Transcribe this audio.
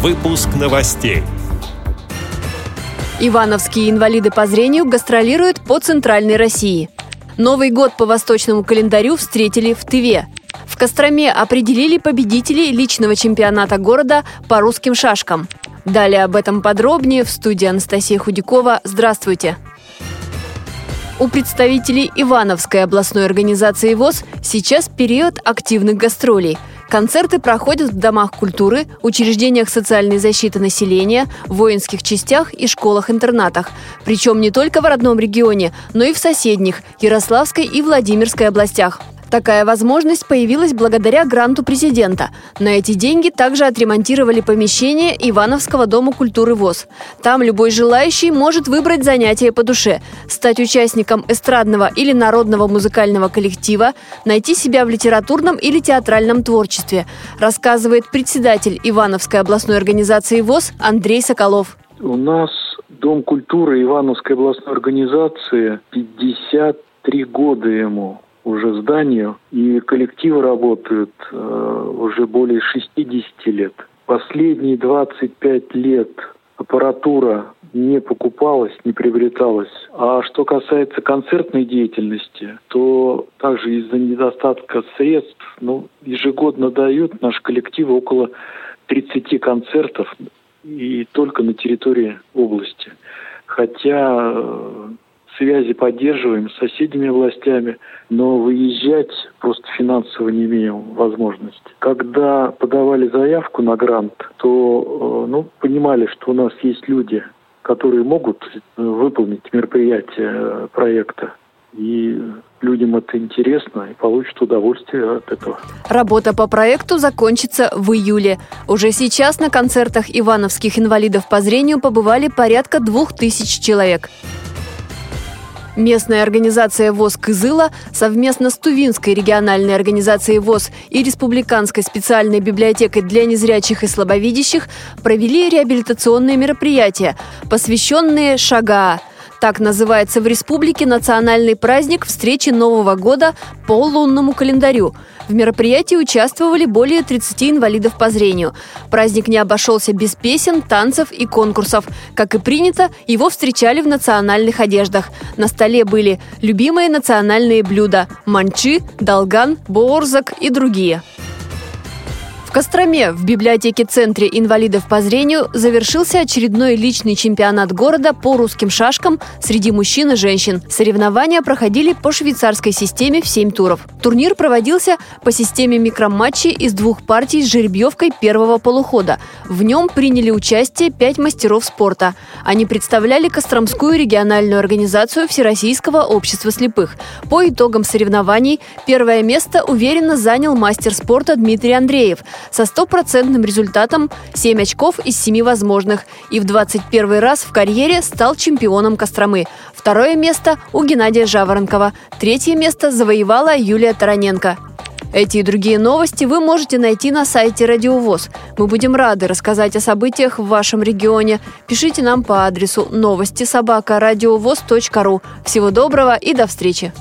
Выпуск новостей. Ивановские инвалиды по зрению гастролируют по Центральной России. Новый год по восточному календарю встретили в Тыве. В Костроме определили победителей личного чемпионата города по русским шашкам. Далее об этом подробнее в студии Анастасия Худякова. Здравствуйте! У представителей Ивановской областной организации ВОЗ сейчас период активных гастролей – Концерты проходят в домах культуры, учреждениях социальной защиты населения, воинских частях и школах-интернатах. Причем не только в родном регионе, но и в соседних – Ярославской и Владимирской областях. Такая возможность появилась благодаря гранту президента. На эти деньги также отремонтировали помещение Ивановского дома культуры ВОЗ. Там любой желающий может выбрать занятие по душе, стать участником эстрадного или народного музыкального коллектива, найти себя в литературном или театральном творчестве, рассказывает председатель Ивановской областной организации ВОЗ Андрей Соколов. У нас Дом культуры Ивановской областной организации 53 года ему уже зданию, и коллективы работают э, уже более 60 лет. Последние 25 лет аппаратура не покупалась, не приобреталась. А что касается концертной деятельности, то также из-за недостатка средств ну, ежегодно дают наши коллективы около 30 концертов и только на территории области. Хотя э, связи поддерживаем с соседними властями, но выезжать просто финансово не имеем возможности. Когда подавали заявку на грант, то э, ну, понимали, что у нас есть люди, которые могут выполнить мероприятие э, проекта. И людям это интересно и получат удовольствие от этого. Работа по проекту закончится в июле. Уже сейчас на концертах ивановских инвалидов по зрению побывали порядка двух тысяч человек. Местная организация ВОЗ «Кызыла» совместно с Тувинской региональной организацией ВОЗ и Республиканской специальной библиотекой для незрячих и слабовидящих провели реабилитационные мероприятия, посвященные Шага. Так называется в республике национальный праздник встречи Нового года по лунному календарю. В мероприятии участвовали более 30 инвалидов по зрению. Праздник не обошелся без песен, танцев и конкурсов. Как и принято, его встречали в национальных одеждах. На столе были любимые национальные блюда – манчи, долган, боорзак и другие. В Костроме в библиотеке-центре инвалидов по зрению завершился очередной личный чемпионат города по русским шашкам среди мужчин и женщин. Соревнования проходили по швейцарской системе в 7 туров. Турнир проводился по системе микроматчей из двух партий с жеребьевкой первого полухода. В нем приняли участие пять мастеров спорта. Они представляли Костромскую региональную организацию Всероссийского общества слепых. По итогам соревнований первое место уверенно занял мастер спорта Дмитрий Андреев – со стопроцентным результатом 7 очков из 7 возможных и в 21 раз в карьере стал чемпионом Костромы. Второе место у Геннадия Жаворонкова. Третье место завоевала Юлия Тараненко. Эти и другие новости вы можете найти на сайте Радиовоз. Мы будем рады рассказать о событиях в вашем регионе. Пишите нам по адресу новости собака ру. Всего доброго и до встречи!